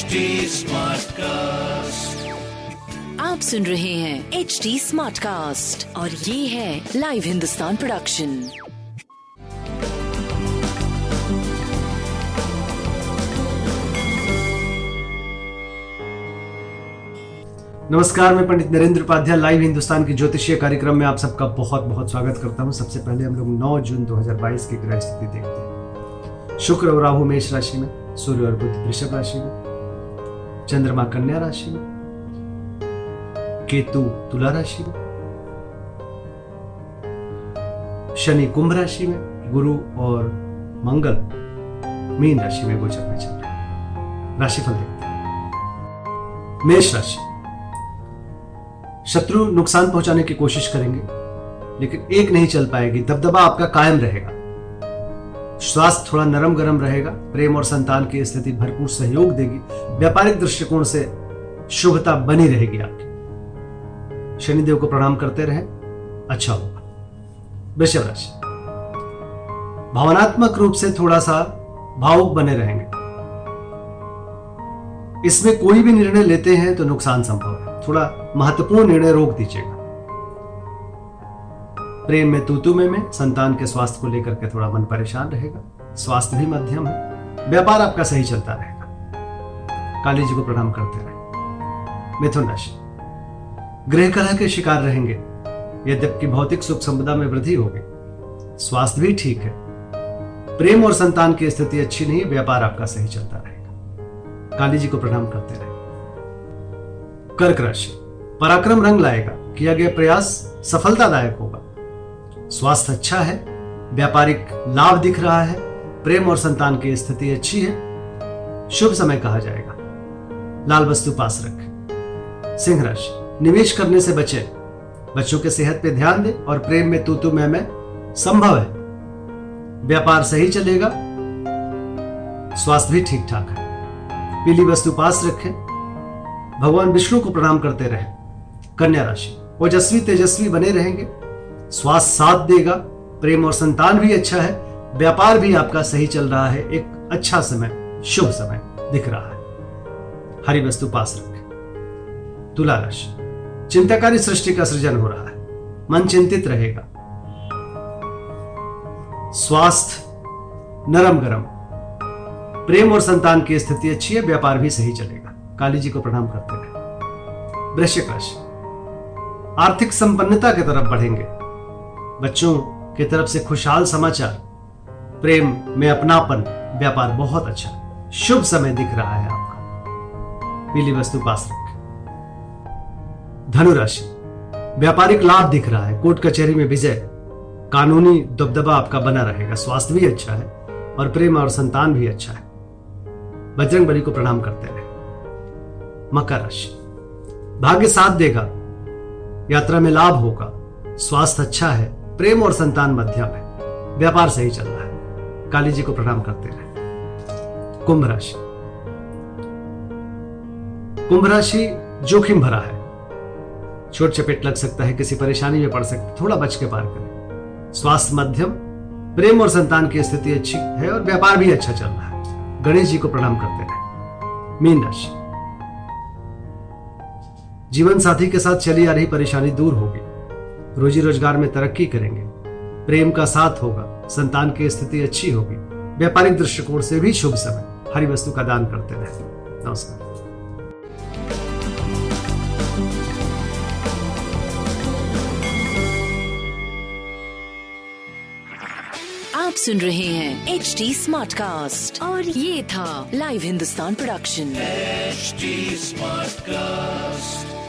HD Smartcast. आप सुन रहे हैं एच डी स्मार्ट कास्ट और ये है लाइव हिंदुस्तान प्रोडक्शन नमस्कार मैं पंडित नरेंद्र उपाध्याय लाइव हिंदुस्तान के ज्योतिषीय कार्यक्रम में आप सबका बहुत बहुत स्वागत करता हूँ। सबसे पहले हम लोग 9 जून 2022 की ग्रह स्थिति देखते हैं। शुक्र और राहु मेष राशि में सूर्य और बुध वृषभ राशि में चंद्रमा कन्या राशि में, केतु तुला राशि में, शनि कुंभ राशि में, गुरु और मंगल मीन राशि में गोचर में चल रहे राशिफल देखते हैं। मेष राशि। शत्रु नुकसान पहुँचाने की कोशिश करेंगे, लेकिन एक नहीं चल पाएगी, दबदबा आपका कायम रहेगा। स्वास्थ्य थोड़ा नरम गरम रहेगा, प्रेम और संतान की स्थिति भरपूर सहयोग देगी, व्यापारिक दृष्टिकोण से शुभता बनी रहेगी आपकी। शनिदेव को प्रणाम करते रहें अच्छा होगा। वृषभ राशि। भावनात्मक रूप से थोड़ा सा भावुक बने रहेंगे। इसमें कोई भी निर्णय लेते हैं तो नुकसान संभव है। थोड़ा महत्वपूर्ण निर्णय रोक दीजिएगा। प्रेम में तूतु में, संतान के स्वास्थ्य को लेकर के थोड़ा मन परेशान रहेगा। स्वास्थ्य भी मध्यम है। व्यापार आपका सही चलता रहेगा। काली जी को प्रणाम करते रहे। मिथुन राशि। गृह कलह के शिकार रहेंगे। यद्यपि भौतिक सुख संपदा में वृद्धि होगी। स्वास्थ्य भी ठीक है। प्रेम और संतान की स्थिति अच्छी नहीं व्यापार आपका सही चलता रहेगा। काली जी को प्रणाम करते रहे। कर्क राशि। पराक्रम रंग लाएगा। किया गया प्रयास सफलतादायक होगा। स्वास्थ्य अच्छा है, व्यापारिक लाभ दिख रहा है, प्रेम और संतान की स्थिति अच्छी है। शुभ समय कहा जाएगा। लाल वस्तु पास रखें। सिंह राशि, निवेश करने से बचे। बच्चों के सेहत पे ध्यान दें और प्रेम में तू तू मैं मैं संभव है। व्यापार सही चलेगा। स्वास्थ्य भी ठीक ठाक है। पीली वस्तु पास रखें। भगवान विष्णु को प्रणाम करते रहे। कन्या राशि, ओजस्वी तेजस्वी बने रहेंगे। स्वास्थ्य साथ देगा, प्रेम और संतान भी अच्छा है, व्यापार भी आपका सही चल रहा है, एक अच्छा समय, शुभ समय दिख रहा है। हरी वस्तु पास रखें। तुला राशि। चिंताकारी सृष्टि का सृजन हो रहा है। मन चिंतित रहेगा। स्वास्थ्य नरम गरम। प्रेम और संतान की स्थिति अच्छी है, व्यापार भी सही चलेगा। काली जी को प्रणाम करते हैं। वृश्चिक राशि। आर्थिक संपन्नता की तरफ़ बढ़ेंगे। बच्चों की तरफ़ से खुशहाल समाचार। प्रेम में अपनापन, व्यापार बहुत अच्छा। शुभ समय दिख रहा है आपका। पीली वस्तु पास रखें। धनुराशि। व्यापारिक लाभ दिख रहा है। कोर्ट कचहरी में विजय। कानूनी दबदबा आपका बना रहेगा। स्वास्थ्य भी अच्छा है और प्रेम और संतान भी अच्छा है। बजरंग बली को प्रणाम करते रहे। मकर राशि। भाग्य साथ देगा। यात्रा में लाभ होगा। स्वास्थ्य अच्छा है। प्रेम और संतान मध्यम है व्यापार सही चल रहा है। काली जी को प्रणाम करते रहे। कुंभ राशि। कुंभ राशि जोखिम भरा है। छोट चपेट लग सकता है, किसी परेशानी में पड़ सकता, थोड़ा बच के पार करें। स्वास्थ्य मध्यम, प्रेम और संतान की स्थिति अच्छी है और व्यापार भी अच्छा चल रहा है। गणेश जी को प्रणाम करते रहे। मीन राशि। जीवन साथी के साथ चली आ रही परेशानी दूर होगी। रोजी रोज़गार में तरक्की करेंगे। प्रेम का साथ होगा संतान की स्थिति अच्छी होगी। व्यापारिक दृष्टिकोण से भी शुभ समय। हरी वस्तु का दान करते रहे। नमस्कार। आप सुन रहे हैं एच डी स्मार्ट कास्ट और ये था live Hindustan production HD Smartcast.